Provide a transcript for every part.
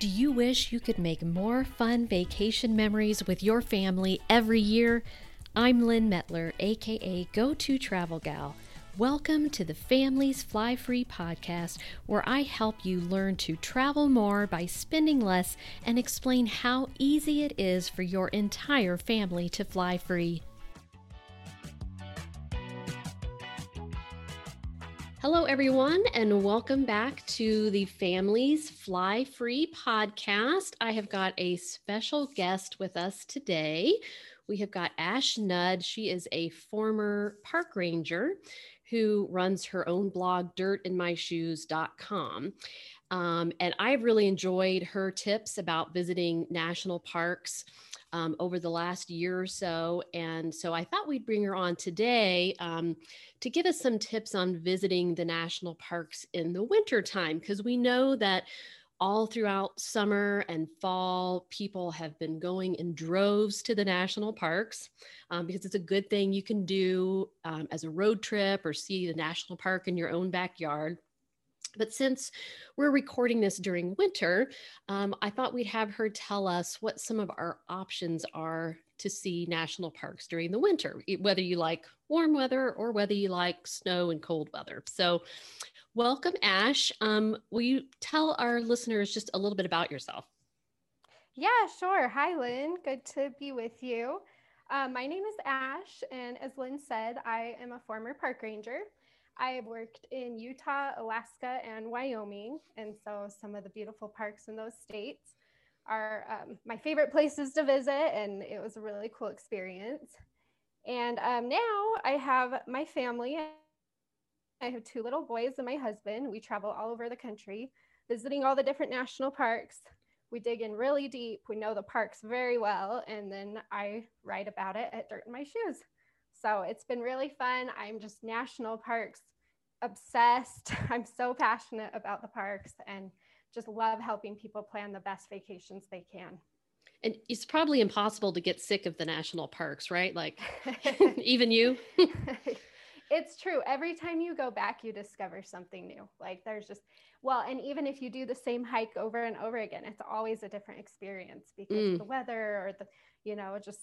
Do you wish you could make more fun vacation memories with your family every year? I'm Lynn Mettler, aka Go To Travel Gal. Welcome to the Families Fly Free podcast, where I help you learn to travel more by spending less and explain how easy it is for your entire family to fly free. Hello, everyone, and welcome back to the Families Fly Free podcast. I have got a special guest with us today. We have got Ash Nudd. She is a former park ranger who runs her own blog, dirtinmyshoes.com. Um, and I've really enjoyed her tips about visiting national parks um, over the last year or so. And so I thought we'd bring her on today um, to give us some tips on visiting the national parks in the wintertime, because we know that all throughout summer and fall, people have been going in droves to the national parks um, because it's a good thing you can do um, as a road trip or see the national park in your own backyard. But since we're recording this during winter, um, I thought we'd have her tell us what some of our options are to see national parks during the winter, whether you like warm weather or whether you like snow and cold weather. So, welcome, Ash. Um, will you tell our listeners just a little bit about yourself? Yeah, sure. Hi, Lynn. Good to be with you. Um, my name is Ash, and as Lynn said, I am a former park ranger. I have worked in Utah, Alaska, and Wyoming, and so some of the beautiful parks in those states are um, my favorite places to visit, and it was a really cool experience. And um, now I have my family. I have two little boys and my husband. We travel all over the country, visiting all the different national parks. We dig in really deep. We know the parks very well, and then I write about it at Dirt in My Shoes. So it's been really fun. I'm just national parks obsessed. I'm so passionate about the parks and just love helping people plan the best vacations they can. And it's probably impossible to get sick of the national parks, right? Like even you. it's true. Every time you go back, you discover something new. Like there's just, well, and even if you do the same hike over and over again, it's always a different experience because mm. the weather or the, you know, just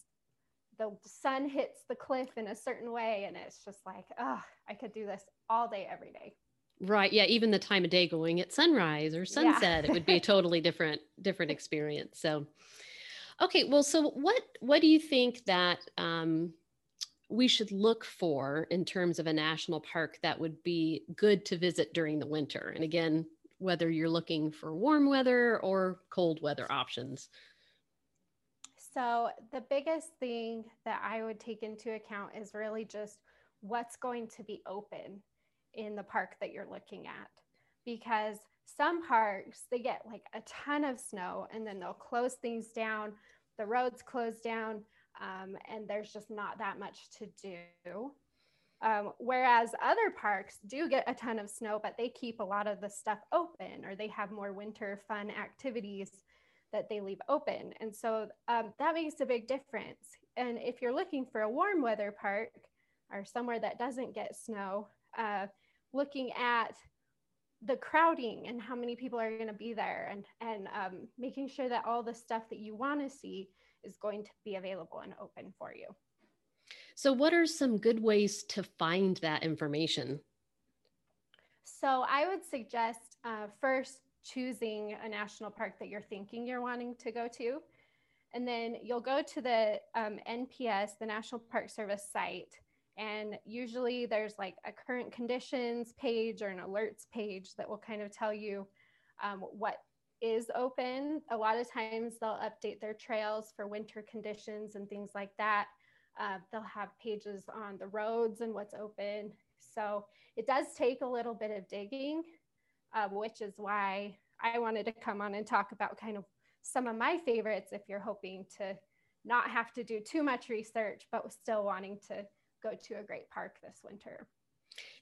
the sun hits the cliff in a certain way. And it's just like, oh, I could do this all day, every day. Right. Yeah. Even the time of day going at sunrise or sunset, yeah. it would be a totally different, different experience. So, okay. Well, so what, what do you think that, um, we should look for in terms of a national park that would be good to visit during the winter? And again, whether you're looking for warm weather or cold weather options. So, the biggest thing that I would take into account is really just what's going to be open in the park that you're looking at. Because some parks they get like a ton of snow and then they'll close things down the roads close down um, and there's just not that much to do. Um, whereas other parks do get a ton of snow but they keep a lot of the stuff open or they have more winter fun activities that they leave open and so um, that makes a big difference and if you're looking for a warm weather park or somewhere that doesn't get snow, uh, looking at the crowding and how many people are going to be there and, and um, making sure that all the stuff that you want to see is going to be available and open for you. So, what are some good ways to find that information? So, I would suggest uh, first choosing a national park that you're thinking you're wanting to go to. And then you'll go to the um, NPS, the National Park Service site, and usually there's like a current conditions page or an alerts page that will kind of tell you um, what is open. A lot of times they'll update their trails for winter conditions and things like that. Uh, they'll have pages on the roads and what's open. So it does take a little bit of digging, uh, which is why I wanted to come on and talk about kind of some of my favorites if you're hoping to not have to do too much research, but still wanting to go to a great park this winter.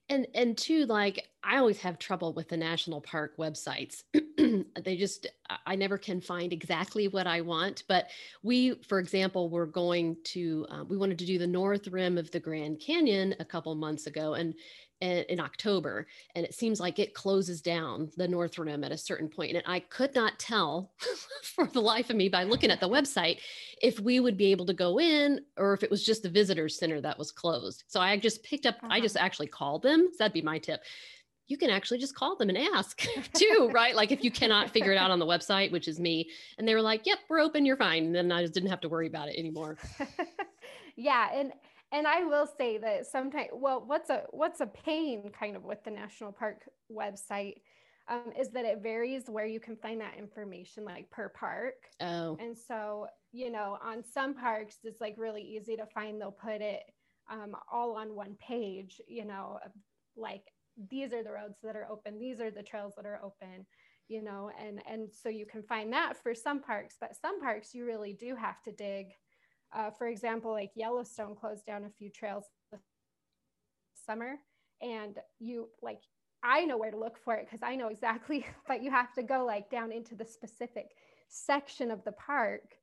And and two, like I always have trouble with the national park websites. they just I never can find exactly what I want. But we, for example, were going to uh, we wanted to do the north rim of the Grand Canyon a couple months ago, and in, in October, and it seems like it closes down the North Rim at a certain point. And I could not tell for the life of me by looking at the website if we would be able to go in or if it was just the visitor center that was closed. So I just picked up, uh-huh. I just actually called them. So that'd be my tip you can actually just call them and ask too, right? Like if you cannot figure it out on the website, which is me, and they were like, "Yep, we're open, you're fine." And then I just didn't have to worry about it anymore. yeah, and and I will say that sometimes, well, what's a what's a pain kind of with the national park website um, is that it varies where you can find that information, like per park. Oh, and so you know, on some parks, it's like really easy to find. They'll put it um, all on one page. You know, like these are the roads that are open these are the trails that are open you know and and so you can find that for some parks but some parks you really do have to dig uh, for example like yellowstone closed down a few trails this summer and you like i know where to look for it because i know exactly but you have to go like down into the specific section of the park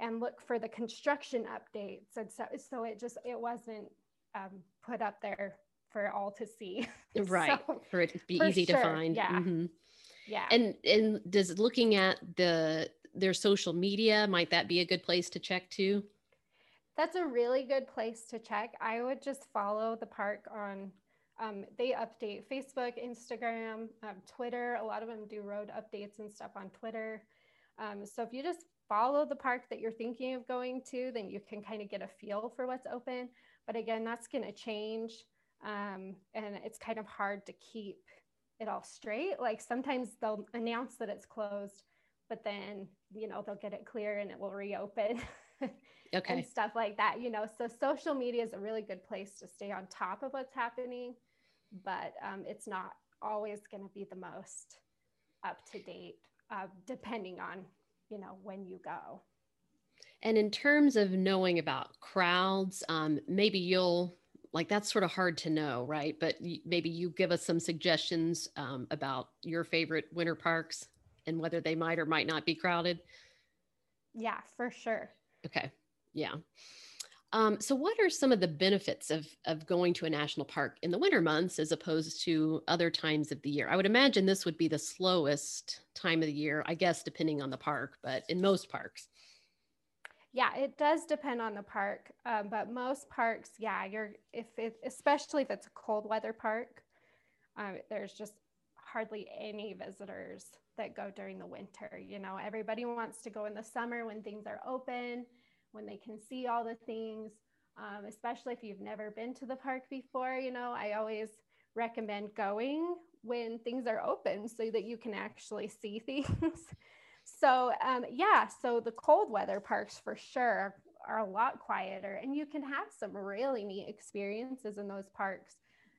and look for the construction updates and so so it just it wasn't um, put up there for all to see. Right. so, for it to be easy sure. to find. Yeah. Mm-hmm. Yeah. And and does looking at the their social media might that be a good place to check too? That's a really good place to check. I would just follow the park on um, they update Facebook, Instagram, um, Twitter. A lot of them do road updates and stuff on Twitter. Um, so if you just follow the park that you're thinking of going to, then you can kind of get a feel for what's open. But again, that's going to change um, and it's kind of hard to keep it all straight. Like sometimes they'll announce that it's closed, but then you know they'll get it clear and it will reopen. okay. and stuff like that. You know, so social media is a really good place to stay on top of what's happening, but um, it's not always going to be the most up to date, uh, depending on you know when you go. And in terms of knowing about crowds, um, maybe you'll like that's sort of hard to know right but maybe you give us some suggestions um, about your favorite winter parks and whether they might or might not be crowded yeah for sure okay. Yeah. Um, so what are some of the benefits of, of going to a national park in the winter months as opposed to other times of the year? I would imagine this would be the slowest time of the year i guess depending on the park but in most parks. Yeah, it does depend on the park, um, but most parks, yeah, you're if it, especially if it's a cold weather park, um, there's just hardly any visitors that go during the winter. You know, everybody wants to go in the summer when things are open, when they can see all the things. Um, especially if you've never been to the park before, you know, I always recommend going when things are open so that you can actually see things. So um, yeah, so the cold weather parks for sure are a lot quieter, and you can have some really neat experiences in those parks,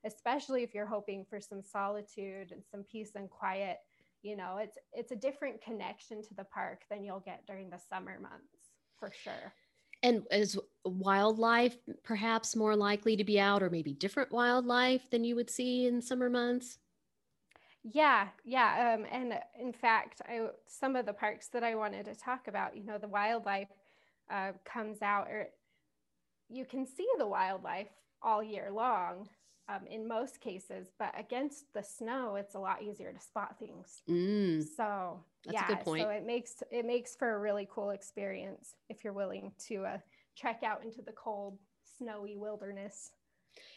especially if you're hoping for some solitude and some peace and quiet. You know, it's it's a different connection to the park than you'll get during the summer months for sure. And is wildlife perhaps more likely to be out, or maybe different wildlife than you would see in summer months? Yeah, yeah. Um, and in fact, I, some of the parks that I wanted to talk about, you know, the wildlife uh, comes out, or you can see the wildlife all year long um, in most cases, but against the snow, it's a lot easier to spot things. Mm, so that's yeah, a good point. So it makes it makes for a really cool experience if you're willing to uh, trek out into the cold, snowy wilderness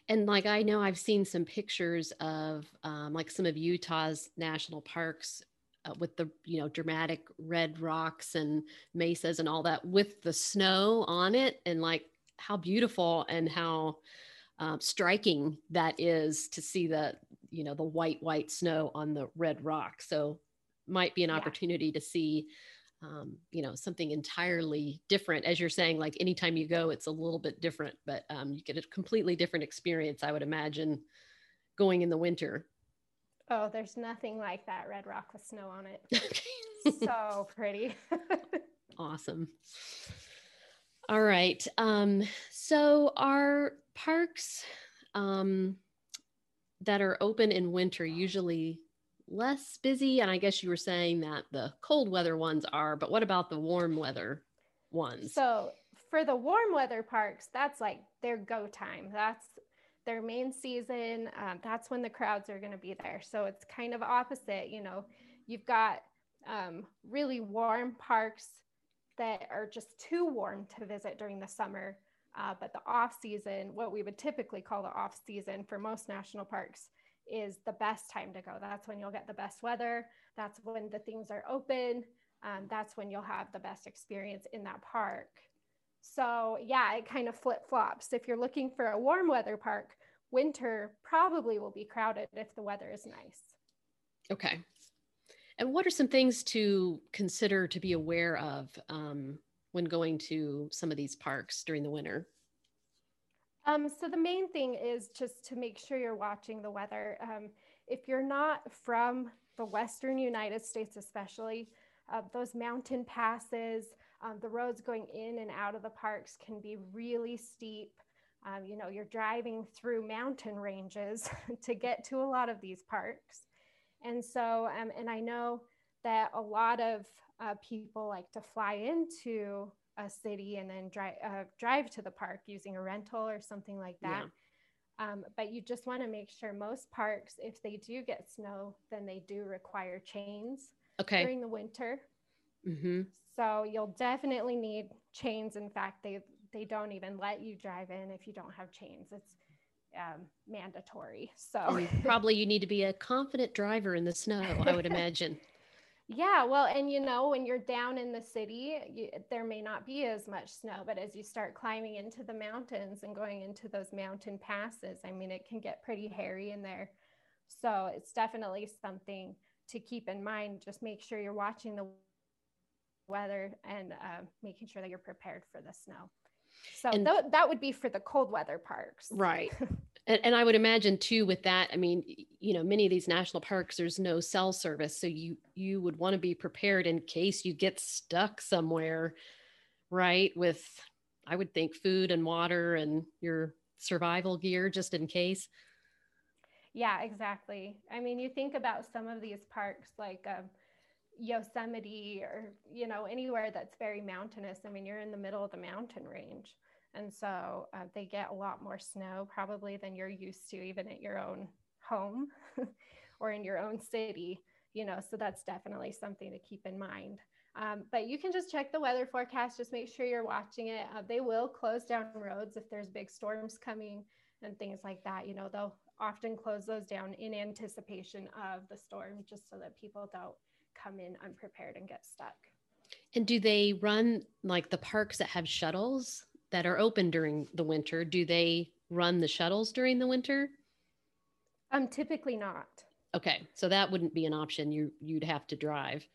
and like I know I've seen some pictures of um, like some of Utah's national parks uh, with the you know dramatic red rocks and mesas and all that with the snow on it and like how beautiful and how um, striking that is to see the you know the white white snow on the red rock. So might be an yeah. opportunity to see um, you know something entirely different. As you're saying like anytime you go it's a little bit different but um, you get a completely different experience i would imagine going in the winter. Oh there's nothing like that red rock with snow on it. So pretty. Awesome all right um, so our parks um, that are open in winter usually less busy. And I guess you were saying that the cold weather ones are, but what about the warm weather ones? So for the warm weather parks, that's like their go time. That's their main season, um, that's when the crowds are going to be there. So it's kind of opposite. You know, you've got um, really warm parks that are just too warm to visit during the summer. Uh, but the off season, what we would typically call the off season for most national parks, is the best time to go. That's when you'll get the best weather. That's when the things are open. Um, that's when you'll have the best experience in that park. So, yeah, it kind of flip flops. If you're looking for a warm weather park, winter probably will be crowded if the weather is nice. Okay. And what are some things to consider to be aware of um, when going to some of these parks during the winter? Um, so the main thing is just to make sure you're watching the weather. Um, if you're not from the Western United States, especially, uh, those mountain passes, um, the roads going in and out of the parks can be really steep. Um, you know, you're driving through mountain ranges to get to a lot of these parks. And so, um, and I know that a lot of uh, people like to fly into a city and then drive uh, drive to the park using a rental or something like that. Yeah. Um, but you just want to make sure most parks, if they do get snow, then they do require chains okay. during the winter. Mm-hmm. So you'll definitely need chains. In fact, they they don't even let you drive in if you don't have chains. It's um, mandatory. So and probably you need to be a confident driver in the snow. I would imagine. Yeah, well, and you know, when you're down in the city, you, there may not be as much snow, but as you start climbing into the mountains and going into those mountain passes, I mean, it can get pretty hairy in there. So it's definitely something to keep in mind. Just make sure you're watching the weather and uh, making sure that you're prepared for the snow. So th- that would be for the cold weather parks. Right. And, and I would imagine too with that, I mean, you know, many of these national parks, there's no cell service. So you you would want to be prepared in case you get stuck somewhere, right? With I would think food and water and your survival gear just in case. Yeah, exactly. I mean, you think about some of these parks like um, Yosemite or, you know, anywhere that's very mountainous. I mean, you're in the middle of the mountain range. And so uh, they get a lot more snow probably than you're used to, even at your own home or in your own city, you know, so that's definitely something to keep in mind. Um, but you can just check the weather forecast, just make sure you're watching it. Uh, they will close down roads if there's big storms coming and things like that. You know, they'll often close those down in anticipation of the storm just so that people don't come in unprepared and get stuck. And do they run like the parks that have shuttles? That are open during the winter, do they run the shuttles during the winter? Um, typically not. Okay, so that wouldn't be an option. You you'd have to drive.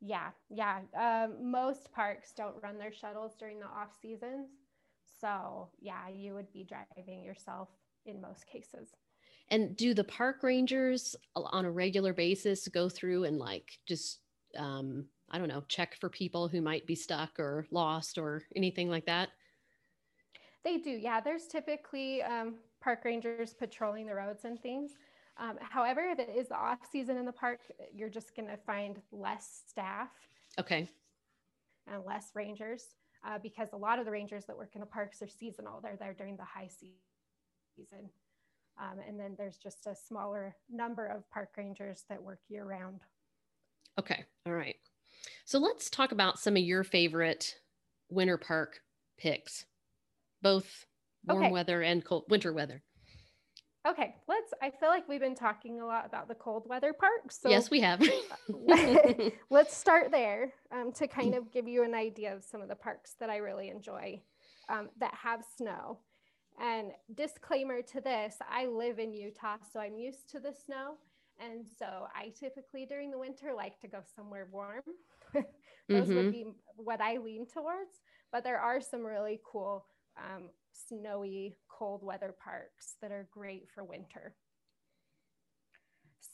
Yeah, yeah. Um, most parks don't run their shuttles during the off seasons, so yeah, you would be driving yourself in most cases. And do the park rangers on a regular basis go through and like just um, I don't know, check for people who might be stuck or lost or anything like that? They do, yeah. There's typically um, park rangers patrolling the roads and things. Um, however, if it is the off season in the park, you're just going to find less staff. Okay. And less rangers uh, because a lot of the rangers that work in the parks are seasonal. They're there during the high season. Um, and then there's just a smaller number of park rangers that work year round. Okay. All right. So let's talk about some of your favorite winter park picks, both warm okay. weather and cold winter weather. Okay, let's. I feel like we've been talking a lot about the cold weather parks. So yes, we have. let's start there um, to kind of give you an idea of some of the parks that I really enjoy um, that have snow. And disclaimer to this I live in Utah, so I'm used to the snow. And so I typically during the winter like to go somewhere warm. Those mm-hmm. would be what I lean towards. But there are some really cool um, snowy, cold weather parks that are great for winter.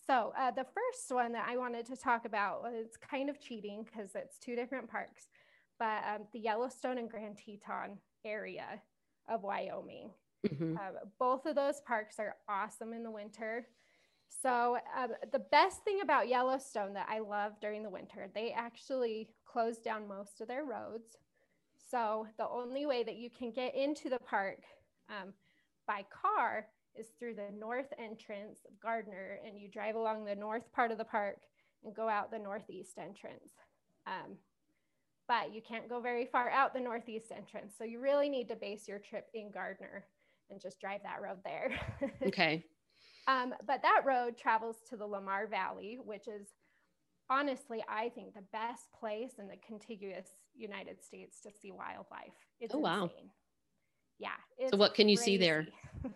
So uh, the first one that I wanted to talk about was kind of cheating because it's two different parks, but um, the Yellowstone and Grand Teton area of Wyoming. Mm-hmm. Uh, both of those parks are awesome in the winter. So, um, the best thing about Yellowstone that I love during the winter, they actually close down most of their roads. So, the only way that you can get into the park um, by car is through the north entrance of Gardiner, and you drive along the north part of the park and go out the northeast entrance. Um, but you can't go very far out the northeast entrance. So you really need to base your trip in Gardiner and just drive that road there. okay. Um, but that road travels to the Lamar Valley, which is honestly, I think, the best place in the contiguous United States to see wildlife. It's oh, wow. Insane. Yeah. So, what can you crazy. see there?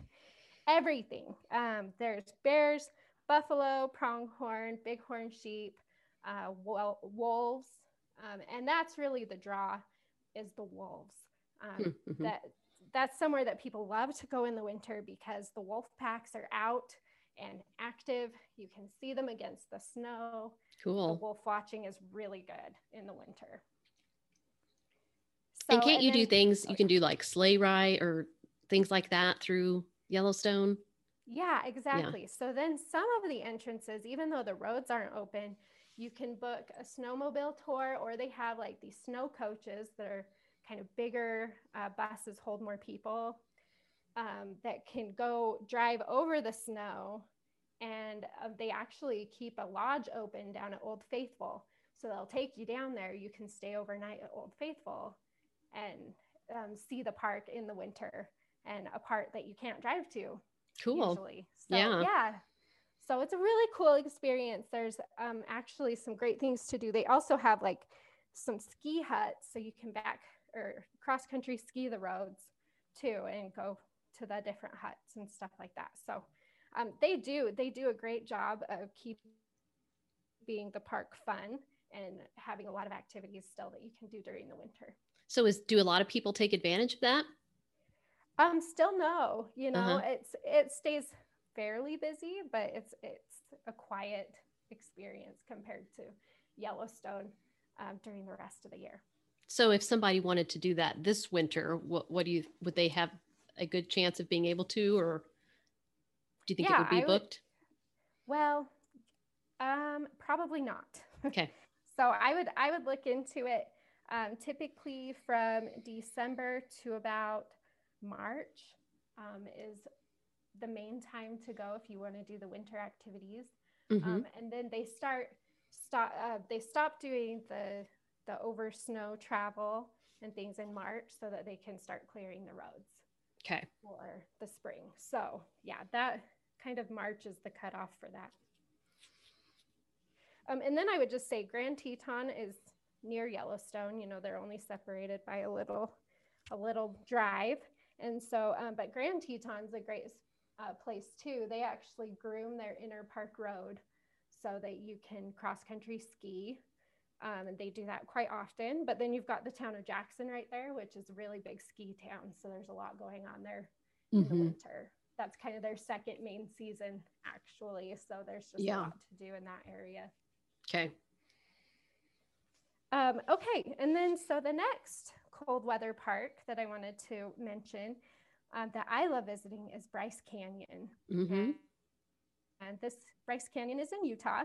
Everything. Um, there's bears, buffalo, pronghorn, bighorn sheep, uh, wolves. Um, and that's really the draw is the wolves. Um, hmm, mm-hmm. That that's somewhere that people love to go in the winter because the wolf packs are out and active. You can see them against the snow. Cool. The wolf watching is really good in the winter. So, and can't and you then, do things you oh, can do like sleigh ride or things like that through Yellowstone? Yeah, exactly. Yeah. So then some of the entrances, even though the roads aren't open, you can book a snowmobile tour or they have like these snow coaches that are kind of bigger uh, buses hold more people um, that can go drive over the snow and uh, they actually keep a lodge open down at old faithful. So they'll take you down there. You can stay overnight at old faithful and um, see the park in the winter and a part that you can't drive to cool. usually. So, yeah. yeah. So it's a really cool experience. There's um, actually some great things to do. They also have like some ski huts so you can back or cross country ski the roads too and go to the different huts and stuff like that. So um, they do they do a great job of keeping the park fun and having a lot of activities still that you can do during the winter. So is do a lot of people take advantage of that? Um, still no. You know, uh-huh. it's it stays fairly busy, but it's it's a quiet experience compared to Yellowstone um, during the rest of the year. So if somebody wanted to do that this winter, what what do you would they have a good chance of being able to, or do you think yeah, it would be booked? Would, well, um, probably not. Okay. so I would I would look into it. Um, typically from December to about March um, is the main time to go if you want to do the winter activities. Mm-hmm. Um, and then they start stop uh, they stop doing the the over snow travel and things in March so that they can start clearing the roads. Okay. For the spring. So, yeah, that kind of March is the cutoff for that. Um, and then I would just say Grand Teton is near Yellowstone. You know, they're only separated by a little, a little drive. And so, um, but Grand Teton's a great uh, place too. They actually groom their inner park road so that you can cross country ski um, and they do that quite often. But then you've got the town of Jackson right there, which is a really big ski town. So there's a lot going on there mm-hmm. in the mm-hmm. winter. That's kind of their second main season, actually. So there's just yeah. a lot to do in that area. Okay. Um, okay. And then, so the next cold weather park that I wanted to mention um, that I love visiting is Bryce Canyon. Mm-hmm. And, and this Bryce Canyon is in Utah.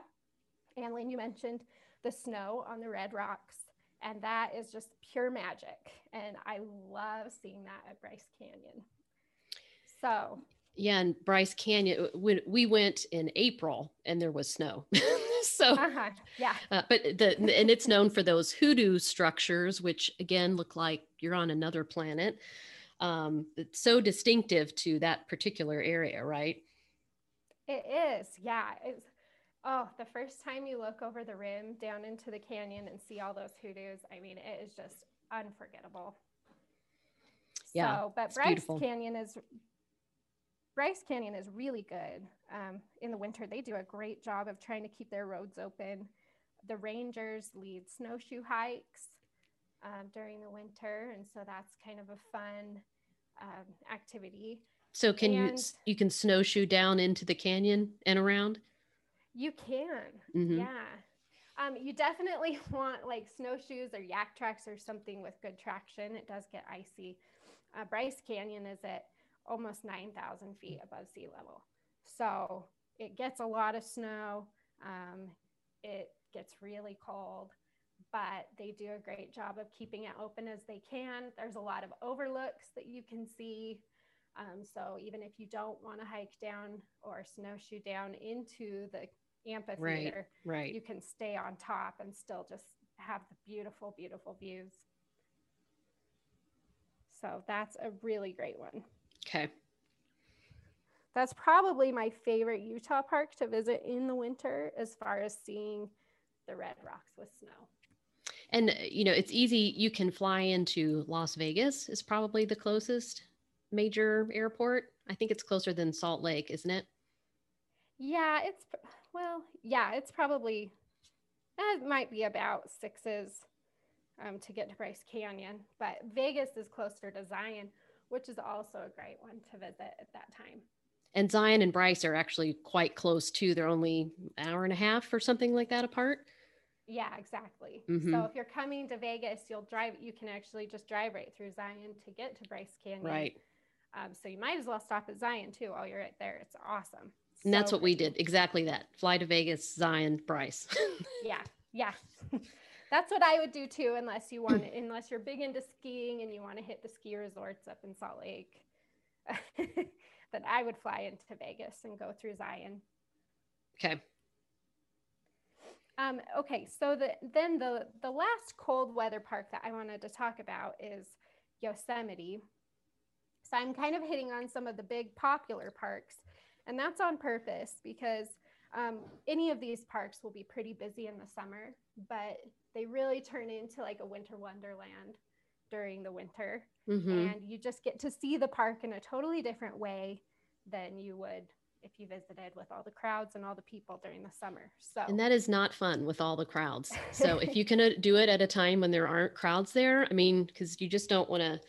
And Lynn, you mentioned the snow on the red rocks. And that is just pure magic. And I love seeing that at Bryce Canyon. So, yeah, and Bryce Canyon, when we went in April and there was snow. so, uh-huh. yeah. Uh, but the, and it's known for those hoodoo structures, which again look like you're on another planet. Um, it's so distinctive to that particular area, right? It is. Yeah. It's, oh, the first time you look over the rim down into the canyon and see all those hoodoos, I mean, it is just unforgettable. Yeah. So, but Bryce beautiful. Canyon is Bryce Canyon is really good. Um, in the winter, they do a great job of trying to keep their roads open. The rangers lead snowshoe hikes um, during the winter, and so that's kind of a fun um, activity. So, can and, you you can snowshoe down into the canyon and around? You can. Mm-hmm. Yeah. Um, you definitely want like snowshoes or Yaktrax or something with good traction. It does get icy. Uh, Bryce Canyon is at almost 9,000 feet above sea level. So it gets a lot of snow. Um, it gets really cold, but they do a great job of keeping it open as they can. There's a lot of overlooks that you can see. Um, so even if you don't want to hike down or snowshoe down into the amphitheater, right, right. you can stay on top and still just have the beautiful, beautiful views. So that's a really great one. Okay. That's probably my favorite Utah park to visit in the winter as far as seeing the red rocks with snow. And uh, you know, it's easy. You can fly into Las Vegas is probably the closest major airport. I think it's closer than Salt Lake, isn't it? Yeah, it's well, yeah, it's probably that might be about sixes um, to get to Bryce Canyon, but Vegas is closer to Zion, which is also a great one to visit at that time. And Zion and Bryce are actually quite close too. They're only an hour and a half or something like that apart. Yeah, exactly. Mhm. So if you're coming to Vegas, you'll drive. You can actually just drive right through Zion to get to Bryce Canyon. Right. Um, so you might as well stop at Zion too while you're right there. It's awesome. And that's what we did. Exactly that. Fly to Vegas, Zion, Bryce. Yeah, yeah. that's what I would do too, unless you want, unless you're big into skiing and you want to hit the ski resorts up in Salt Lake. then I would fly into Vegas and go through Zion. okay. Um, okay, so the, then the the last cold weather park that I wanted to talk about is Yosemite. So I'm kind of hitting on some of the big popular parks, and that's on purpose because um, any of these parks will be pretty busy in the summer, but they really turn into like a winter wonderland during the winter, hmm and you just get to see the park in a totally different way than you would if you visited with all the crowds and all the people during the summer. So And that is not fun with all the crowds. So if you can uh, do it at a time when there aren't crowds there, I mean, because you just don't want to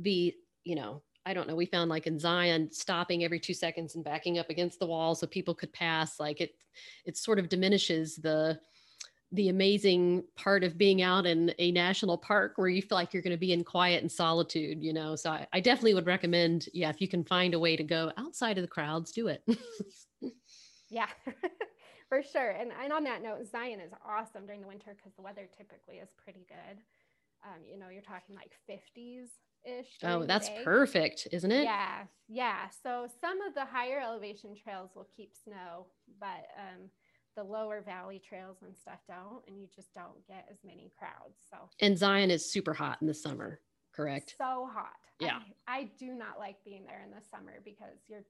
be, you know, I don't know. We found like in Zion, stopping every two seconds and backing up against the wall so people could pass. Like it, it sort of diminishes the the amazing part of being out in a national park where you feel like you're going to be in quiet and solitude. You know, so I, I definitely would recommend, yeah, if you can find a way to go outside of the crowds, do it. Yeah, for sure. And, and on that note, Zion is awesome during the winter because the weather typically is pretty good. Um, you know, you're talking like 50s ish. oh, that's perfect, isn't it? Yeah, yeah. So some of the higher elevation trails will keep snow, but um, the lower valley trails and stuff don't, and you just don't get as many crowds. So And Zion is super hot in the summer, correct? so hot. Yeah. I, I do not like being there in the summer because you're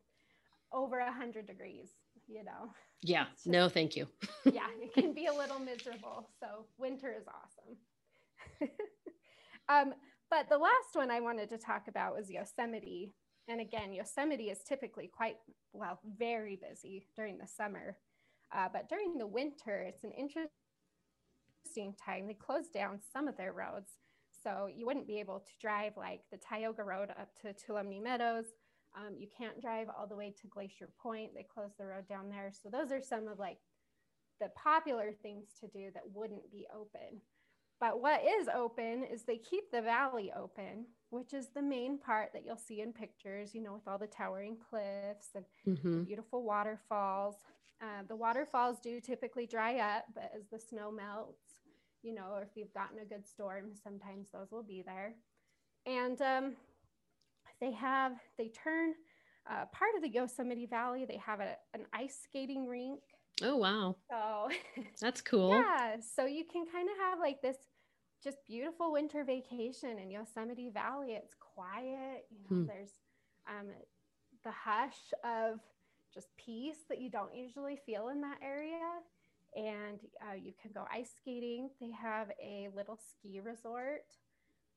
over a hundred degrees. You know. Yeah. It's No, thank you. yeah, it can be a little miserable. So winter is awesome. um, but the last one I wanted to talk about was Yosemite. And again, Yosemite is typically quite, well, very busy during the summer. Uh, but during the winter, it's an interesting time. They close down some of their roads. So you wouldn't be able to drive like the Tioga Road up to Tuolumne Meadows. Um, you can't drive all the way to Glacier Point. They close the road down there. So those are some of like the popular things to do that wouldn't be open. But what is open is they keep the valley open, which is the main part that you'll see in pictures, you know, with all the towering cliffs and hmm beautiful waterfalls. Uh, the waterfalls do typically dry up, but as the snow melts, you know, or if you've gotten a good storm, sometimes those will be there. And um, they have, they turn uh, part of the Yosemite Valley, they have a, an ice skating rink. Oh, wow. So, That's cool. yeah, so you can kind of have like this just beautiful winter vacation in Yosemite Valley. It's quiet, you know, Hmm. there's um, the hush of just peace that you don't usually feel in that area. And uh, you can go ice skating. They have a little ski resort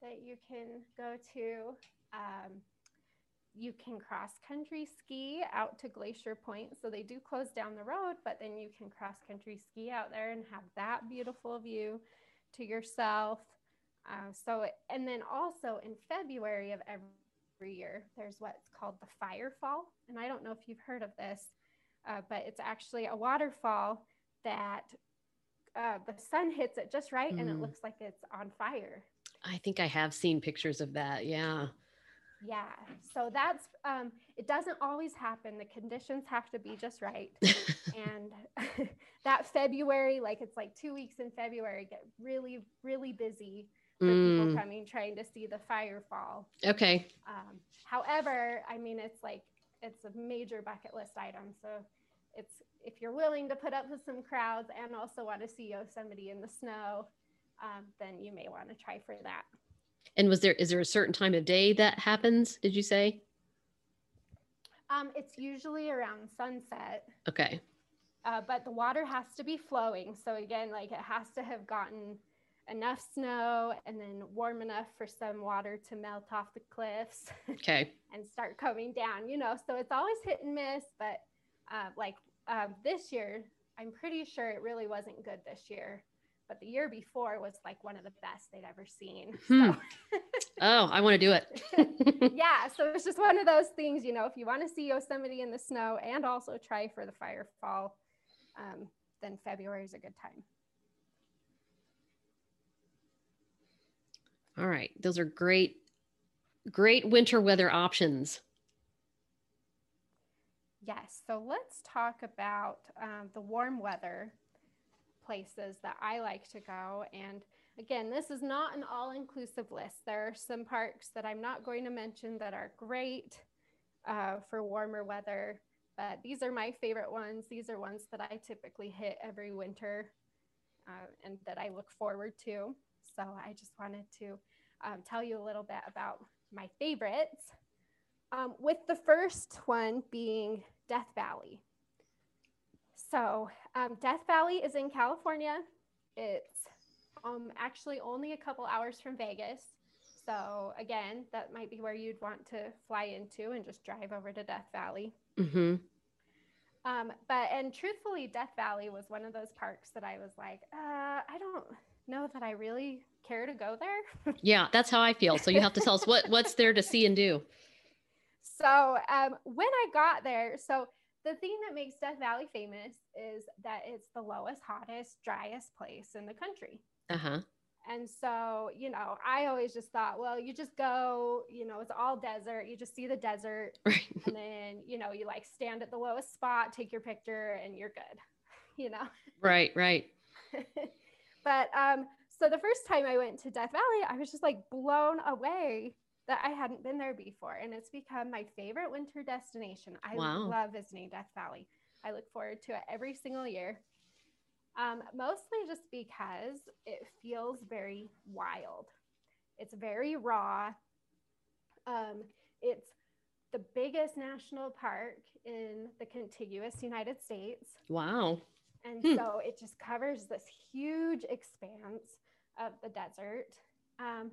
that you can go to. Um, you can cross country ski out to Glacier Point. So they do close down the road, but then you can cross country ski out there and have that beautiful view to yourself. Uh, so, and then also in February of every year, there's what's called the Firefall. And I don't know if you've heard of this, uh, but it's actually a waterfall that uh, the sun hits it just right and it Mm. looks like it's on fire. I think I have seen pictures of that. Yeah. Yeah. So that's, um, it doesn't always happen. The conditions have to be just right. and that February, like it's like two weeks in February, get really, really busy. for Mm. people coming trying to see the fire fall. Okay. Um, however, I mean, it's like it's a major bucket list item. So it's if you're willing to put up with some crowds and also want to see Yosemite in the snow, um, then you may want to try for that. And was there is there a certain time of day that happens? Did you say? Um, it's usually around sunset, Okay. Uh, but the water has to be flowing. So again, like it has to have gotten enough snow and then warm enough for some water to melt off the cliffs Okay. and start coming down. You know, so it's always hit and miss. But uh, like um, this year, I'm pretty sure it really wasn't good this year. But the year before was like one of the best they'd ever seen. Hmm. So Oh, I want to do it. yeah, so it's just one of those things, you know, if you want to see Yosemite in the snow and also try for the fire fall, um, then February is a good time. All right. Those are great, great winter weather options. Yes, so let's talk about um, the warm weather places that I like to go. And again, this is not an all inclusive list. There are some parks that I'm not going to mention that are great uh, for warmer weather, but these are my favorite ones. These are ones that I typically hit every winter uh, and that I look forward to. So I just wanted to um, tell you a little bit about my favorites. Um, with the first one being Death Valley. So, um, Death Valley is in California. It's um, actually only a couple hours from Vegas. So, again, that might be where you'd want to fly into and just drive over to Death Valley. hmm Um, but, and truthfully, Death Valley was one of those parks that I was like, uh, I don't know that I really care to go there. Yeah, that's how I feel. So you have to tell us what what's there to see and do. So um, when I got there, so the thing that makes Death Valley famous is that it's the lowest, hottest, driest place in the country. Uh huh. And so, you know, I always just thought, well, you just go, you know, it's all desert. You just see the desert. Right. And then, you know, you like stand at the lowest spot, take your picture, and you're good, you know? Right. Right. but um, so the first time I went to Death Valley, I was just like blown away that I hadn't been there before. And it's become my favorite winter destination. I Wow. love visiting Death Valley. I look forward to it every single year. Um, mostly just because it feels very wild. It's very raw. Um, it's the biggest national park in the contiguous United States. Wow. And Hmm. so it just covers this huge expanse of the desert. Um,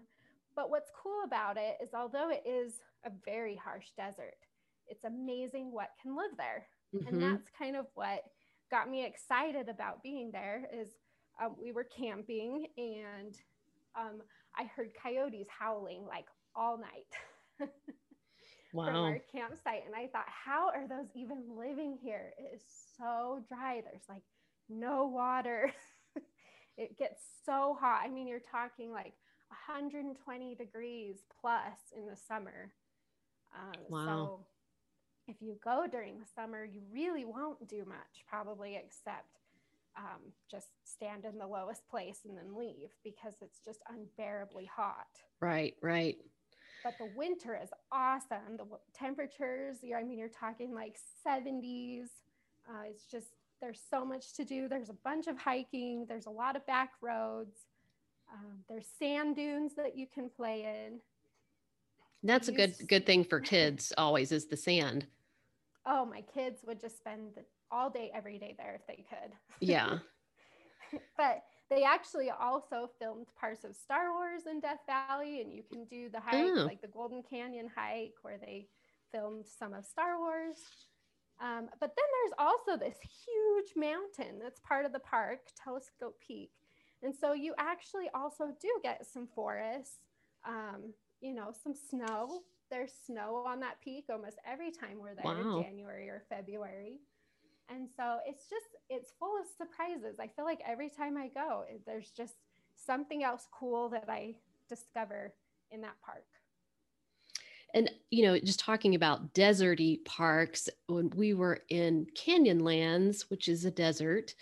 but what's cool about it is, although it is a very harsh desert, it's amazing what can live there. And Mhm. that's kind of what got me excited about being there. Is um, we were camping and um, I heard coyotes howling like all night. from our campsite. And I thought, how are those even living here? It is so dry. There's like no water. it gets so hot. I mean, you're talking like 120 degrees plus in the summer. Um, Wow. So if you go during the summer, you really won't do much, probably except um, just stand in the lowest place and then leave because it's just unbearably hot Right. Right. but the winter is awesome. The w- temperatures, I mean, you're talking like 70s. Uh, it's just, there's so much to do. There's a bunch of hiking, there's a lot of back roads, um, there's sand dunes that you can play in. That's a good good thing for kids. Always is the sand. Oh, my kids would just spend the, all day, every day there if they could. Yeah. but they actually also filmed parts of Star Wars in Death Valley, and you can do the hike, Oh. like the Golden Canyon hike, where they filmed some of Star Wars. Um, but then there's also this huge mountain that's part of the park, Telescope Peak. And so you actually also do get some forests, um, you know, some snow. There's snow on that peak almost every time we're there Wow. in January or February. And so it's just, it's full of surprises. I feel like every time I go, there's just something else cool that I discover in that park. And you know, just talking about deserty parks, when we were in Canyonlands, which is a desert,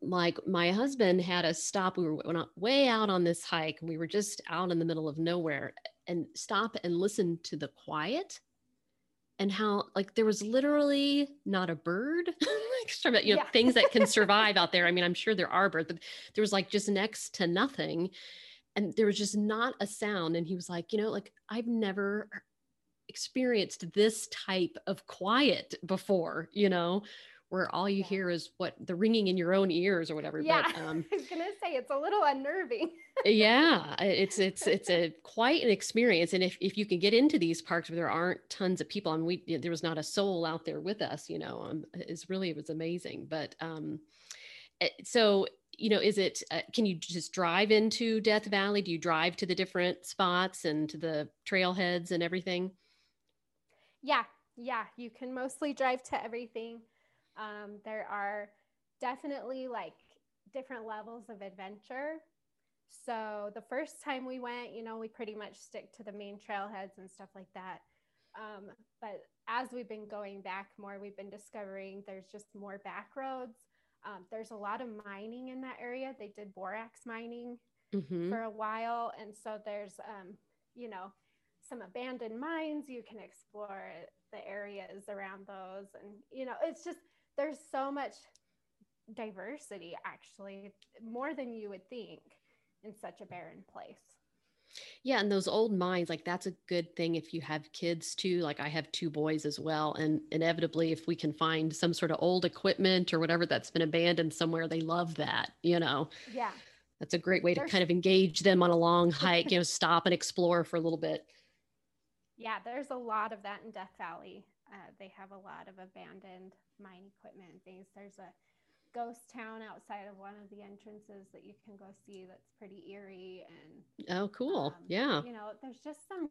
like my husband had us stop. We were way out on this hike and we were just out in the middle of nowhere and stop and listen to the quiet and how like there was literally not a bird you know Yeah. things that can survive out there. I mean i'm sure there are birds but there was like just next to nothing. And there was just not a sound. And he was like you know like i've never experienced this type of quiet before you know where all you Yeah. hear is what the ringing in your own ears or whatever Yeah. but um I was gonna say it's a little unnerving. yeah it's it's it's a quite an experience and if, if you can get into these parks where there aren't tons of people I mean, we there was not a soul out there with us you know um it's really it was amazing but um eh, so you know is it uh, can you just drive into death valley do you drive to the different spots and to the trailheads and everything Yeah, yeah, you can mostly drive to everything. Um, there are definitely like different levels of adventure. So the first time we went, you know, we pretty much stick to the main trailheads and stuff like that. Um, but as we've been going back more, we've been discovering there's just more back roads. Um, there's a lot of mining in that area. They did borax mining Mhm. for a while. And so there's, um, you know, some abandoned mines. You can explore the areas around those. And, you know, it's just, there's so much diversity, actually, more than you would think in such a barren place. Yeah, and those old mines, like that's a good thing if you have kids too. Like I have two boys as well. And inevitably, if we can find some sort of old equipment or whatever that's been abandoned somewhere, they love that, you know. Yeah. That's a great way to There's- kind of engage them on a long hike, you know, stop and explore for a little bit. Yeah, there's a lot of that in Death Valley. Uh, they have a lot of abandoned mine equipment and things. There's a ghost town outside of one of the entrances that you can go see that's pretty eerie and Oh, cool. Um, yeah. You know, there's just some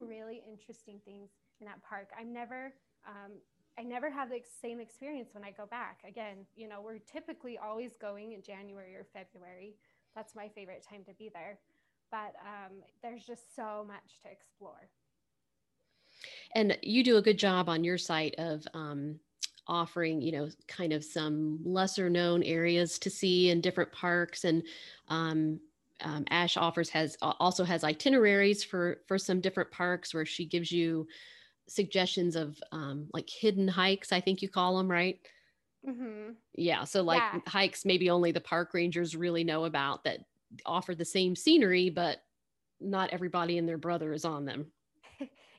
really interesting things in that park. I'm never, um, I never have the same experience when I go back. Again, you know, we're typically always going in January or February. That's my favorite time to be there. But um, there's just so much to explore. And you do a good job on your site of um, offering, you know, kind of some lesser known areas to see in different parks. And um, um, Ash offers has also has itineraries for for some different parks where she gives you suggestions of um, like hidden hikes. I think you call them, right? Mm-hmm. Yeah. So like Yeah. hikes maybe only the park rangers really know about that offer the same scenery, but not everybody and their brother is on them.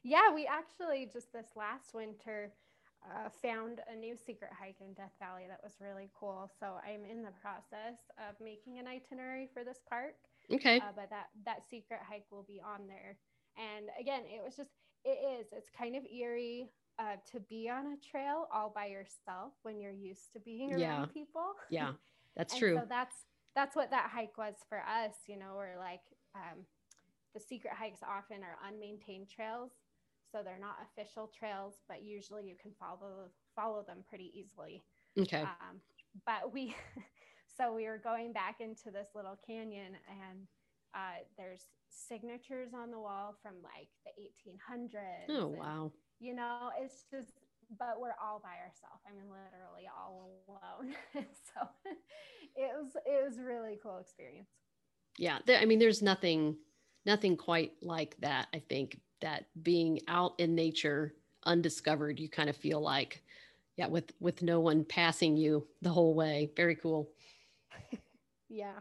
Yeah, we actually just this last winter uh, found a new secret hike in Death Valley that was really cool. So I'm in the process of making an itinerary for this park, Okay. uh, but that that secret hike will be on there. And again, it was just it is it's kind of eerie uh, to be on a trail all by yourself when you're used to being around Yeah. people. Yeah, that's true. So that's that's what that hike was for us. You know, we're like um, the secret hikes often are unmaintained trails, so they're not official trails, but usually you can follow follow them pretty easily. okay. Um, but we, so we were going back into this little canyon, and uh, there's signatures on the wall from like the 1800s. oh, and, wow. You know, it's just, but we're all by ourselves. I mean, literally all alone. so it was it was a really cool experience. Yeah. There, I mean, there's nothing, nothing quite like that. I think that being out in nature undiscovered, you kind of feel like, yeah, with, with no one passing you the whole way. Very cool. Yeah.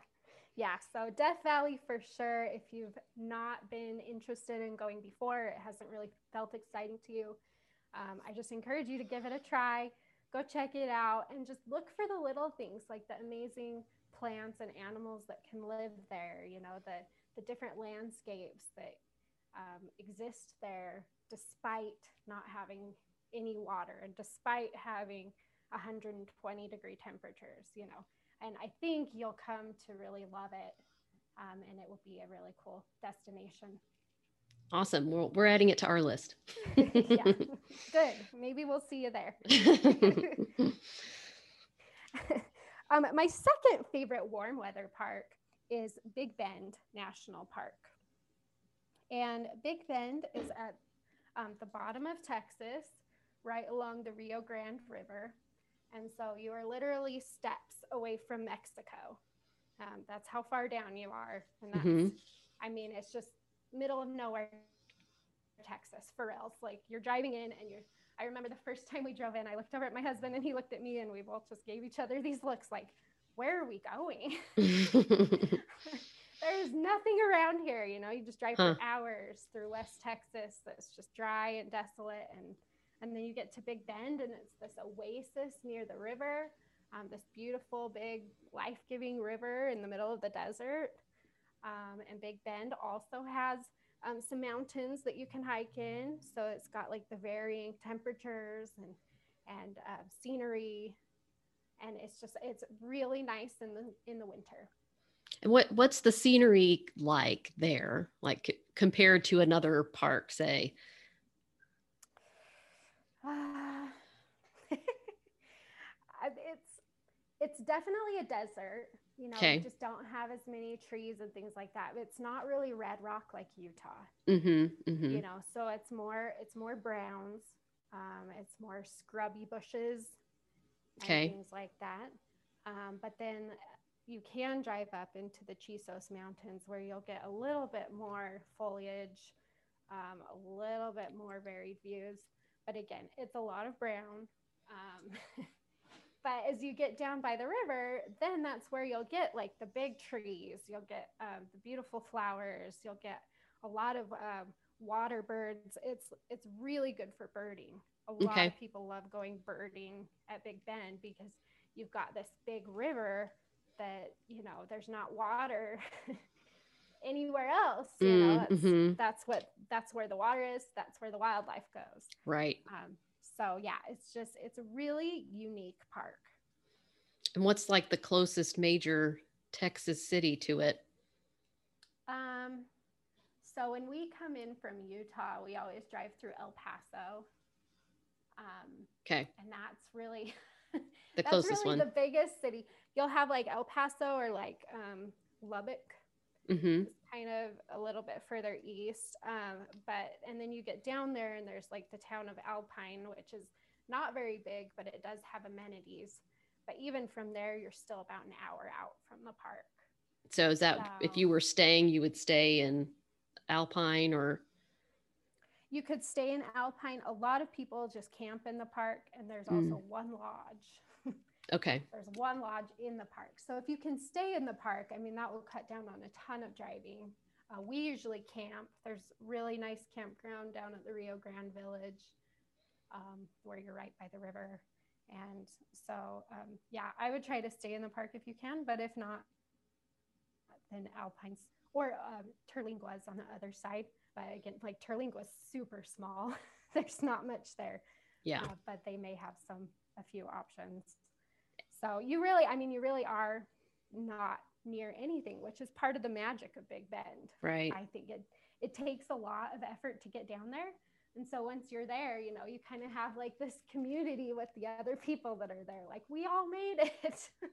Yeah. So Death Valley for sure. If you've not been interested in going before, it hasn't really felt exciting to you. Um, I just encourage you to give it a try. Go check it out and just look for the little things like the amazing plants and animals that can live there. You know, the the different landscapes that um, exist there despite not having any water and despite having 120 degree temperatures. You know, and I think you'll come to really love it. Um, and it will be a really cool destination. Awesome. We're, we're adding it to our list. yeah, good. Maybe we'll see you there. um, my second favorite warm weather park is Big Bend National Park. And Big Bend is at um, the bottom of Texas, right along the Rio Grande River. And so you are literally steps away from Mexico. Um, that's how far down you are. And that's, mm-hmm. I mean, it's just middle of nowhere, Texas, for real. Like you're driving in and you're, I remember the first time we drove in, I looked over at my husband and he looked at me and we both just gave each other these looks like, where are we going? There's nothing around here. You know, you just drive huh. for hours through West Texas that's just dry and desolate. And, and then you get to Big Bend and it's this oasis near the river, um, this beautiful, big, life giving river in the middle of the desert. Um, and Big Bend also has um, some mountains that you can hike in. So it's got like the varying temperatures and, and uh, scenery and it's just it's really nice in the in the winter what what's the scenery like there like compared to another park say uh, it's it's definitely a desert you know okay. we just don't have as many trees and things like that it's not really red rock like utah mm-hmm, mm-hmm. you know so it's more it's more browns um, it's more scrubby bushes okay. things like that. Um, but then you can drive up into the Chisos Mountains where you'll get a little bit more foliage, um, a little bit more varied views. But again, it's a lot of brown. Um, but as you get down by the river, then that's where you'll get like the big trees, you'll get um, the beautiful flowers, you'll get a lot of um, water birds. It's it's really good for birding a lot okay. of people love going birding at Big Bend because you've got this big river that you know there's not water anywhere else you mm, know that's, mm-hmm. that's, what that's where the water is that's where the wildlife goes. Right. Um, so yeah it's just it's a really unique park. And what's like the closest major texas city to it? Um so when we come in from utah we always drive through el paso. Um, okay. And that's really the closest really one. The biggest city. You'll have like El Paso or like um, Lubbock. Mm-hmm. kind of a little bit further east. Um, but and then you get down there and there's like the town of Alpine, which is not very big, but it does have amenities. But even from there, you're still about an hour out from the park. So is that so, if you were staying, you would stay in Alpine or you could stay in Alpine. A lot of people just camp in the park, and there's also mm. one lodge. okay. There's one lodge in the park. So if you can stay in the park, I mean, that will cut down on a ton of driving. Uh, we usually camp. There's really nice campground down at the Rio Grande Village um, where you're right by the river. And so, um, yeah, I would try to stay in the park if you can, but if not, then Alpine's or um, Terlingua is on the other side but again, like Terlingua was super small. There's not much there. Yeah. Uh, but they may have some, a few options. So you really, I mean, you really are not near anything, which is part of the magic of Big Bend. Right. I think it, it takes a lot of effort to get down there. And so once you're there, you know, you kind of have like this community with the other people that are there. Like we all made it.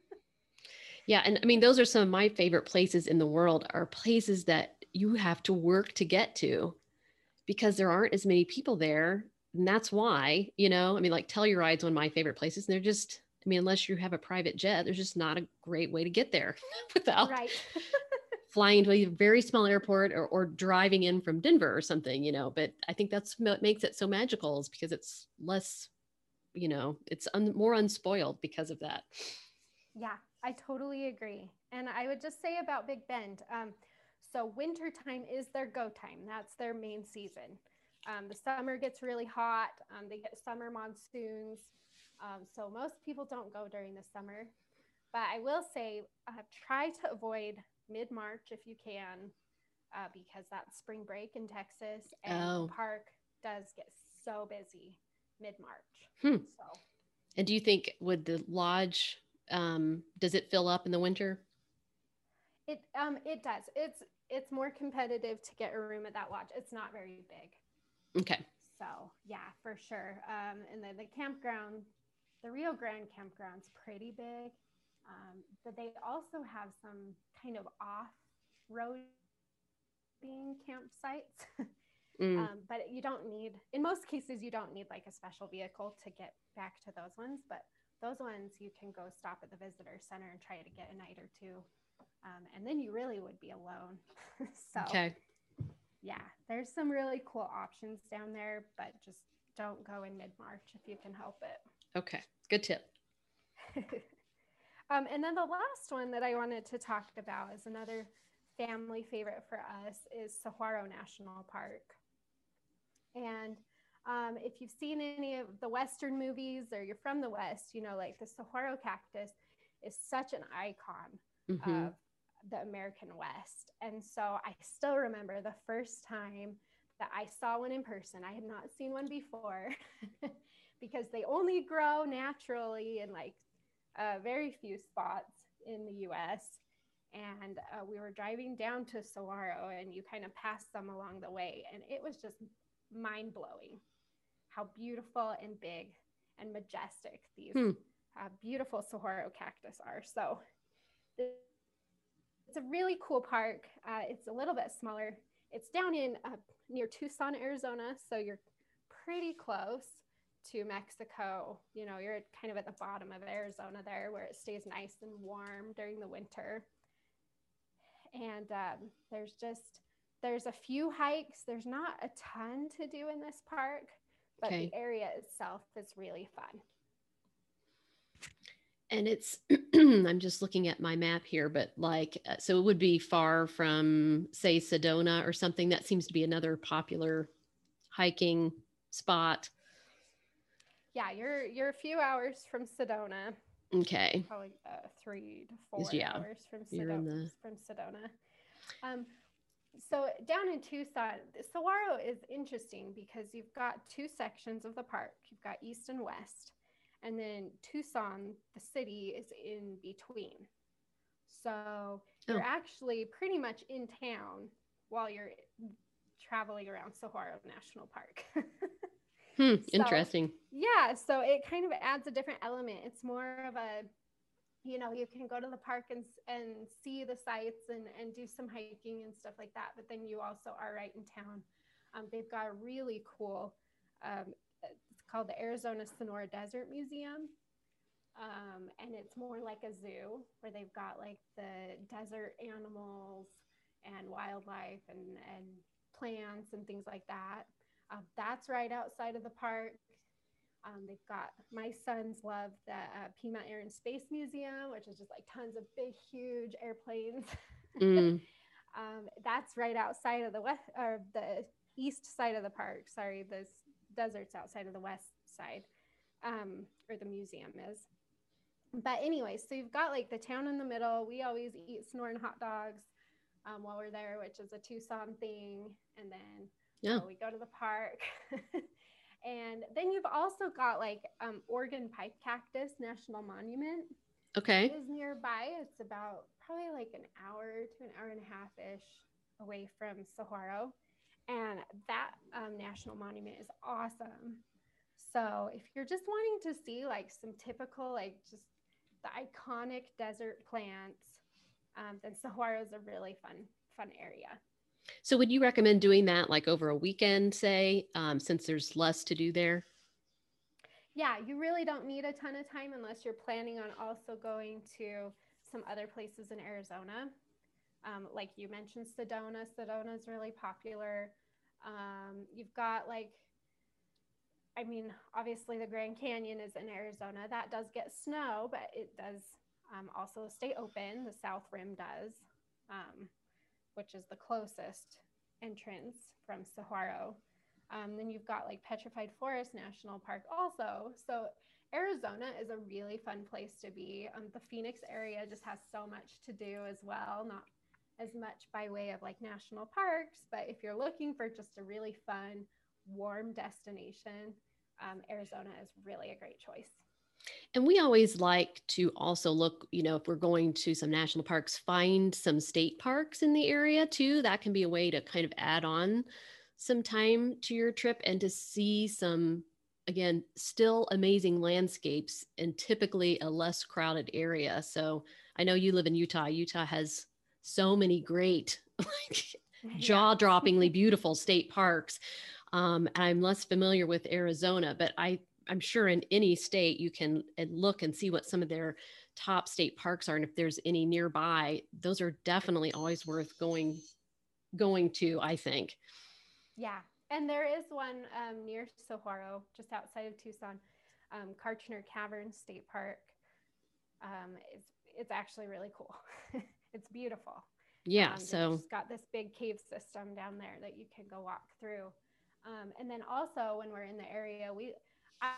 yeah. And I mean, those are some of my favorite places in the world are places that you have to work to get to because there aren't as many people there. And that's why, you know, I mean, like Telluride's one of my favorite places. And they're just, I mean, unless you have a private jet, there's just not a great way to get there without right. flying to a very small airport or, or driving in from Denver or something, you know. But I think that's what makes it so magical is because it's less, you know, it's un- more unspoiled because of that. Yeah, I totally agree. And I would just say about Big Bend, um, so wintertime is their go time. That's their main season. Um, the summer gets really hot. Um, they get summer monsoons. Um, so most people don't go during the summer. But I will say, uh, try to avoid mid March if you can, uh, because that's spring break in Texas, and oh. the park does get so busy mid March. Hmm. So, and do you think would the lodge um, does it fill up in the winter? It um it does. It's it's more competitive to get a room at that lodge. It's not very big. Okay. So yeah, for sure. Um, and then the campground, the Rio Grande campground's pretty big, um, but they also have some kind of off-roading campsites. mm. um, but you don't need, in most cases, you don't need like a special vehicle to get back to those ones. But those ones you can go stop at the visitor center and try to get a night or two. Um, and then you really would be alone. so, okay. yeah, there's some really cool options down there, but just don't go in mid March if you can help it. Okay, good tip. um, and then the last one that I wanted to talk about is another family favorite for us is Saguaro National Park. And um, if you've seen any of the Western movies or you're from the West, you know, like the saguaro cactus is such an icon mm-hmm. of the American West. And so I still remember the first time that I saw one in person. I had not seen one before because they only grow naturally in like uh, very few spots in the US. And uh, we were driving down to Saguaro and you kind of passed them along the way. And it was just mind blowing how beautiful and big and majestic these hmm. uh, beautiful saguaro cactus are. So it's a really cool park. Uh, it's a little bit smaller. It's down in uh, near Tucson, Arizona. So you're pretty close to Mexico. You know, you're kind of at the bottom of Arizona there where it stays nice and warm during the winter. And um, there's just, there's a few hikes. There's not a ton to do in this park, but okay. the area itself is really fun. And it's, I'm just looking at my map here, but like, uh, so it would be far from, say, Sedona or something. That seems to be another popular hiking spot. Yeah, you're you're a few hours from Sedona. Okay. Probably uh, three to four yeah. hours from Sedona. The... From Sedona. Um, so down in Tucson, Saguaro is interesting because you've got two sections of the park. You've got east and west, and then Tucson, the city, is in between. So oh. you're actually pretty much in town while you're traveling around Saguaro National Park. hmm, so, interesting. Yeah, so it kind of adds a different element. It's more of a you know you can go to the park and, and see the sights and, and do some hiking and stuff like that but then you also are right in town um, they've got a really cool um, called the arizona sonora desert museum um, and it's more like a zoo where they've got like the desert animals and wildlife and, and plants and things like that uh, that's right outside of the park um, they've got my sons love the uh, Pima Air and Space Museum, which is just like tons of big, huge airplanes. Mm. um, that's right outside of the west or the east side of the park. Sorry, the desert's outside of the west side, um, or the museum is. But anyway, so you've got like the town in the middle. We always eat Sonoran hot dogs um, while we're there, which is a Tucson thing, and then yeah. we go to the park. And then you've also got like um, Organ Pipe Cactus National Monument. Okay. It is nearby. It's about probably like an hour to an hour and a half ish away from Saguaro. And that um, national monument is awesome. So if you're just wanting to see like some typical, like just the iconic desert plants, um, then Saguaro is a really fun, fun area. So would you recommend doing that like over a weekend, say, um, since there's less to do there? Yeah, you really don't need a ton of time unless you're planning on also going to some other places in Arizona. Um, like you mentioned, Sedona. Sedona is really popular. Um, you've got like, I mean, obviously the Grand Canyon is in Arizona. That does get snow, but it does um, also stay open. The South Rim does. Um, which is the closest entrance from Saguaro. Um, then you've got like Petrified Forest National Park also. So Arizona is a really fun place to be. Um, the Phoenix area just has so much to do as well, not as much by way of like national parks, but if you're looking for just a really fun, warm destination, um, Arizona is really a great choice. And we always like to also look, you know, if we're going to some national parks, find some state parks in the area too. That can be a way to kind of add on some time to your trip and to see some, again, still amazing landscapes and typically a less crowded area. So I know you live in Utah. Utah has so many great, like, jaw droppingly beautiful state parks. Um, I'm less familiar with Arizona, but I I'm sure in any state you can uh, look and see what some of their top state parks are and if there's any nearby those are definitely always worth going going to i think yeah and there is one um, near Saguaro, just outside of Tucson, um, Kartchner Cavern State Park. Um, it's, it's actually really cool. it's beautiful. Yeah. Um, so it's got this big cave system down there that you can go walk through. Um, and then also when we're in the area, we, I,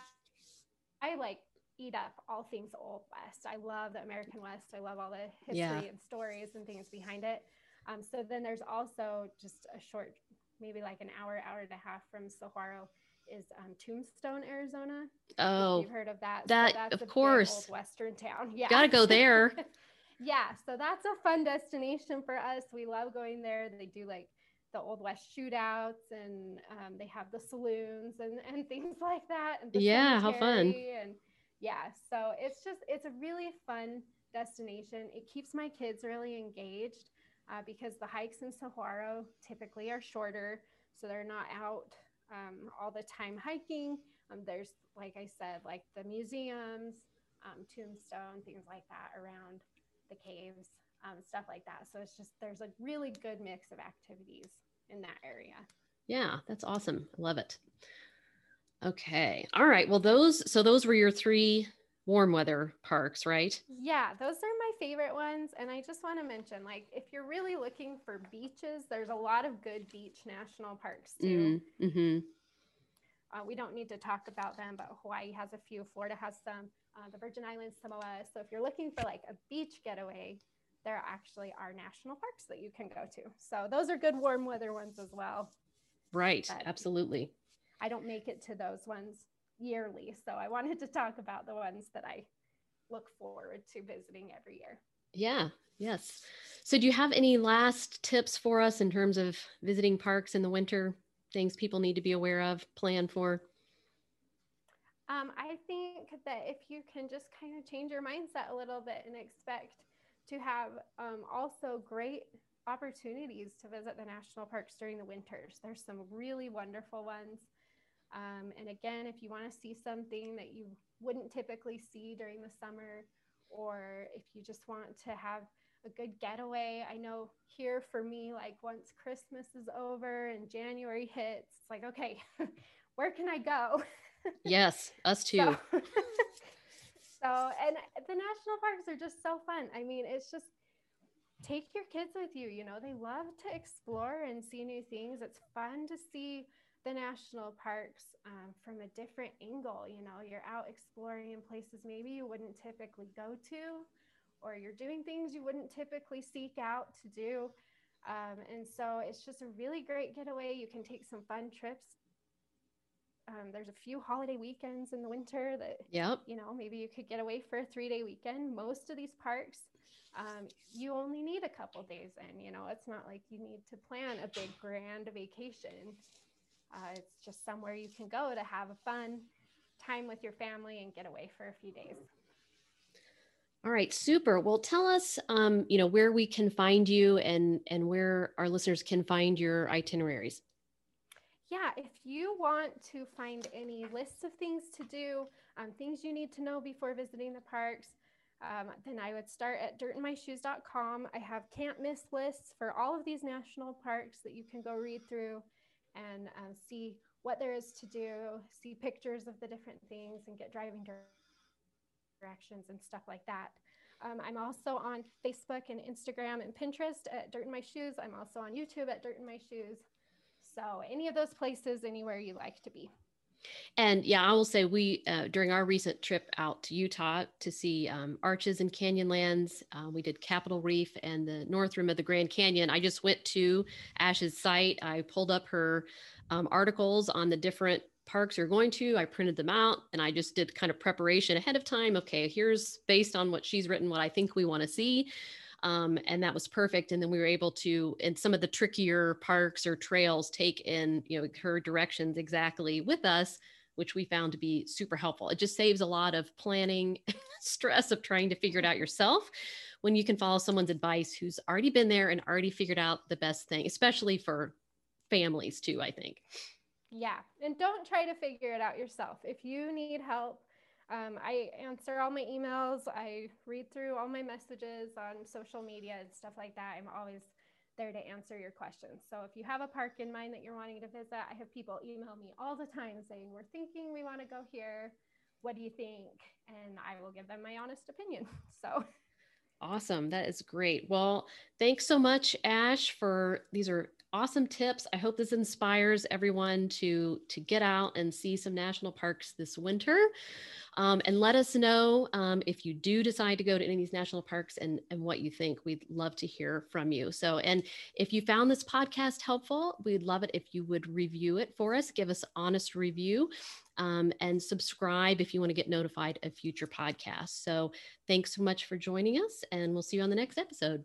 I like eat up all things Old West. I love the American West. I love all the history yeah. and stories and things behind it. Um, so then there's also just a short maybe like an hour, hour and a half from Saguaro is um, Tombstone, Arizona. Oh, you've heard of that? That so of course, old Western town. Yeah, gotta go there. yeah, so that's a fun destination for us. We love going there. They do like the old west shootouts, and um, they have the saloons and and things like that. yeah, how fun! And yeah, so it's just it's a really fun destination. It keeps my kids really engaged uh, because the hikes in Saguaro typically are shorter, so they're not out um, all the time hiking. Um, there's, like I said, like the museums, um, tombstone, things like that around the caves, um, stuff like that. So it's just there's a really good mix of activities in that area. Yeah, that's awesome. I love it. Okay. All right. Well, those so those were your three warm weather parks, right? Yeah, those are my favorite ones. And I just want to mention like, if you're really looking for beaches, there's a lot of good beach national parks too. Mm, mm-hmm. Uh, we don't need to talk about them, but Hawaii has a few, Florida has some, uh, the Virgin Islands, Samoa. So if you're looking for like a beach getaway, there actually are national parks that you can go to. So those are good warm weather ones as well. Right, but absolutely. I don't make it to those ones yearly. So I wanted to talk about the ones that I look forward to visiting every year. Yeah, yes. So do you have any last tips for us in terms of visiting parks in the winter? Things people need to be aware of, plan for? Um, I think that if you can just kind of change your mindset a little bit and expect to have um, also great opportunities to visit the national parks during the winters. There's some really wonderful ones. Um, and again, if you want to see something that you wouldn't typically see during the summer, or if you just want to have a good getaway, I know here for me, like once Christmas is over and January hits, it's like, okay, where can I go? yes, us too. So, so, and the national parks are just so fun. I mean, it's just take your kids with you. You know, they love to explore and see new things. It's fun to see the national parks um, from a different angle. You know, you're out exploring in places maybe you wouldn't typically go to, or you're doing things you wouldn't typically seek out to do. Um, and so it's just a really great getaway. You can take some fun trips. Um, there's a few holiday weekends in the winter that, yep. you know, maybe you could get away for a three day weekend. Most of these parks, um, you only need a couple days in. You know, it's not like you need to plan a big grand vacation. Uh, it's just somewhere you can go to have a fun time with your family and get away for a few days. All right, super. Well, tell us, um, you know, where we can find you and and where our listeners can find your itineraries. Yeah, if you want to find any lists of things to do, um, things you need to know before visiting the parks, um, then I would start at dirtinmyshoes.com. I have can't miss lists for all of these national parks that you can go read through and um, see what there is to do, see pictures of the different things, and get driving directions and stuff like that. Um, I'm also on Facebook and Instagram and Pinterest at Dirt in My Shoes. I'm also on YouTube at Dirt in My Shoes. So, any of those places, anywhere you like to be. And yeah, I will say we uh, during our recent trip out to Utah to see um, arches and canyonlands, uh, we did Capitol Reef and the north rim of the Grand Canyon. I just went to Ash's site. I pulled up her um, articles on the different parks you're going to. I printed them out and I just did kind of preparation ahead of time. Okay, here's based on what she's written, what I think we want to see. Um, and that was perfect. And then we were able to, in some of the trickier parks or trails, take in you know her directions exactly with us, which we found to be super helpful. It just saves a lot of planning stress of trying to figure it out yourself when you can follow someone's advice who's already been there and already figured out the best thing, especially for families too. I think. Yeah. And don't try to figure it out yourself. If you need help, um, I answer all my emails. I read through all my messages on social media and stuff like that. I'm always there to answer your questions. So if you have a park in mind that you're wanting to visit, I have people email me all the time saying, We're thinking we want to go here. What do you think? And I will give them my honest opinion. So Awesome. That is great. Well, thanks so much, Ash, for these are awesome tips. I hope this inspires everyone to to get out and see some national parks this winter. Um, and let us know um, if you do decide to go to any of these national parks and, and what you think. We'd love to hear from you. So, and if you found this podcast helpful, we'd love it if you would review it for us, give us honest review, um, and subscribe if you want to get notified of future podcasts. So, thanks so much for joining us, and we'll see you on the next episode.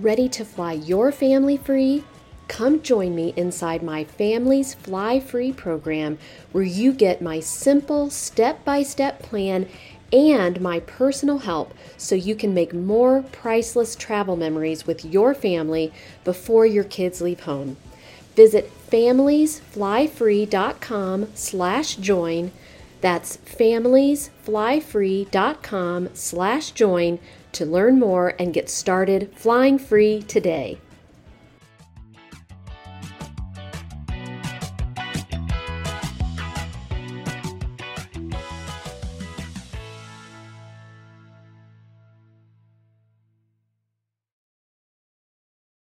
Ready to fly your family free? Come join me inside my Families Fly Free program, where you get my simple step by step plan and my personal help so you can make more priceless travel memories with your family before your kids leave home. Visit familiesflyfree.com slash join. That's familiesflyfree.com slash join to learn more and get started flying free today.